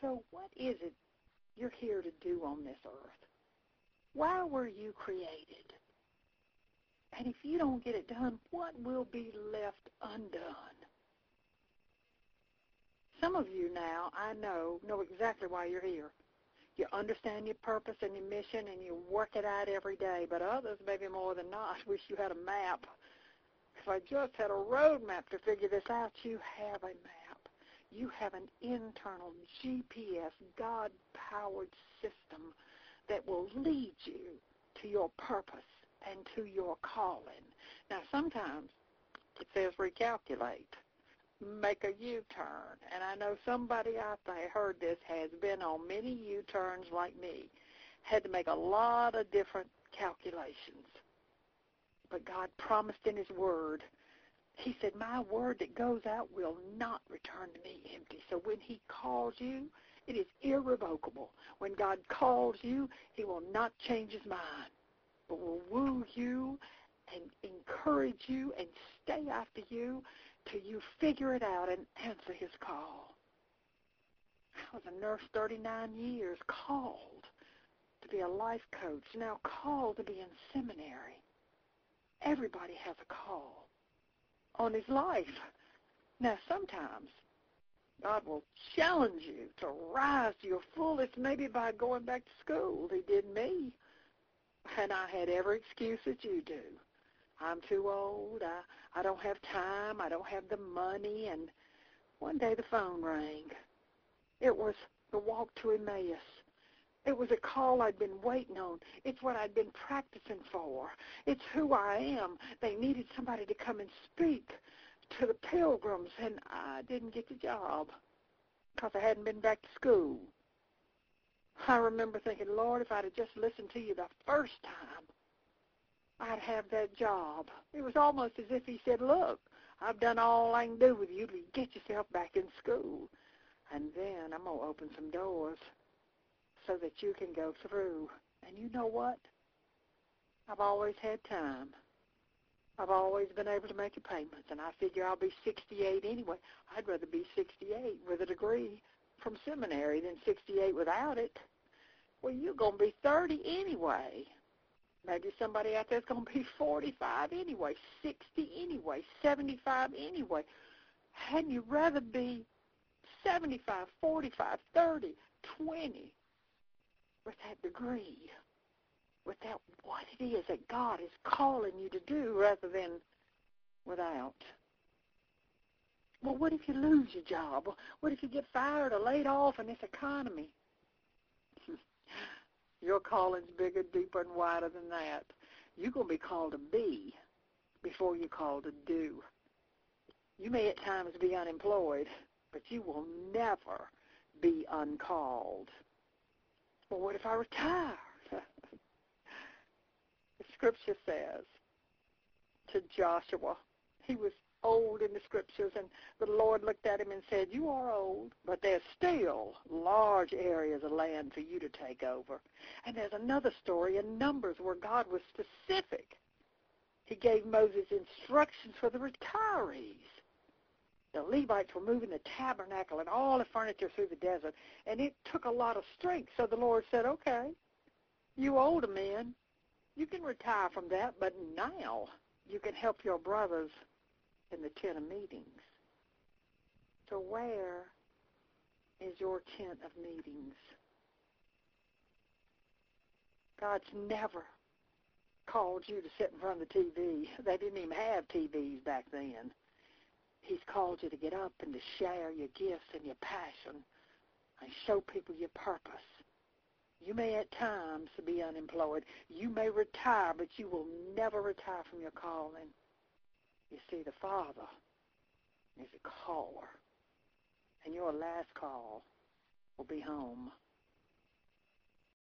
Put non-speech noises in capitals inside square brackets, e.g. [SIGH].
So what is it you're here to do on this earth? Why were you created? And if you don't get it done, what will be left undone? Some of you now, I know, know exactly why you're here. You understand your purpose and your mission and you work it out every day, but others, maybe more than not, [LAUGHS] wish you had a map. If I just had a road map to figure this out, you have a map. You have an internal GPS, God-powered system that will lead you to your purpose and to your calling. Now, sometimes it says recalculate, make a U-turn. And I know somebody out there heard this has been on many U-turns like me, had to make a lot of different calculations. But God promised in his word, he said, my word that goes out will not return to me empty. So when he calls you, it is irrevocable. When God calls you, he will not change his mind but will woo you and encourage you and stay after you till you figure it out and answer his call. I was a nurse 39 years, called to be a life coach, now called to be in seminary. Everybody has a call on his life. Now, sometimes God will challenge you to rise to your fullest, maybe by going back to school. He did me and I had every excuse that you do. I'm too old. I I don't have time. I don't have the money. And one day the phone rang. It was the walk to Emmaus. It was a call I'd been waiting on. It's what I'd been practicing for. It's who I am. They needed somebody to come and speak to the pilgrims, and I didn't get the job because I hadn't been back to school. I remember thinking, Lord, if I'd have just listened to you the first time, I'd have that job. It was almost as if he said, look, I've done all I can do with you to get yourself back in school. And then I'm going to open some doors so that you can go through. And you know what? I've always had time. I've always been able to make the payments, and I figure I'll be 68 anyway. I'd rather be 68 with a degree from seminary than 68 without it. Well, you're going to be 30 anyway. Maybe somebody out there's going to be 45 anyway, 60 anyway, 75 anyway. Hadn't you rather be 75, 45, 30, 20 with that degree, with that what it is that God is calling you to do rather than without? Well, what if you lose your job? What if you get fired or laid off in this economy? [LAUGHS] Your calling's bigger, deeper, and wider than that. You're going to be called to be before you're called to do. You may at times be unemployed, but you will never be uncalled. Well, what if I retire? [LAUGHS] the scripture says to Joshua, he was old in the scriptures, and the Lord looked at him and said, you are old, but there's still large areas of land for you to take over. And there's another story in Numbers where God was specific. He gave Moses instructions for the retirees. The Levites were moving the tabernacle and all the furniture through the desert, and it took a lot of strength. So the Lord said, okay, you older men, you can retire from that, but now you can help your brothers in the tent of meetings. So where is your tent of meetings? God's never called you to sit in front of the TV. They didn't even have TVs back then. He's called you to get up and to share your gifts and your passion and show people your purpose. You may at times be unemployed. You may retire, but you will never retire from your calling. You see, the Father is a caller, and your last call will be home.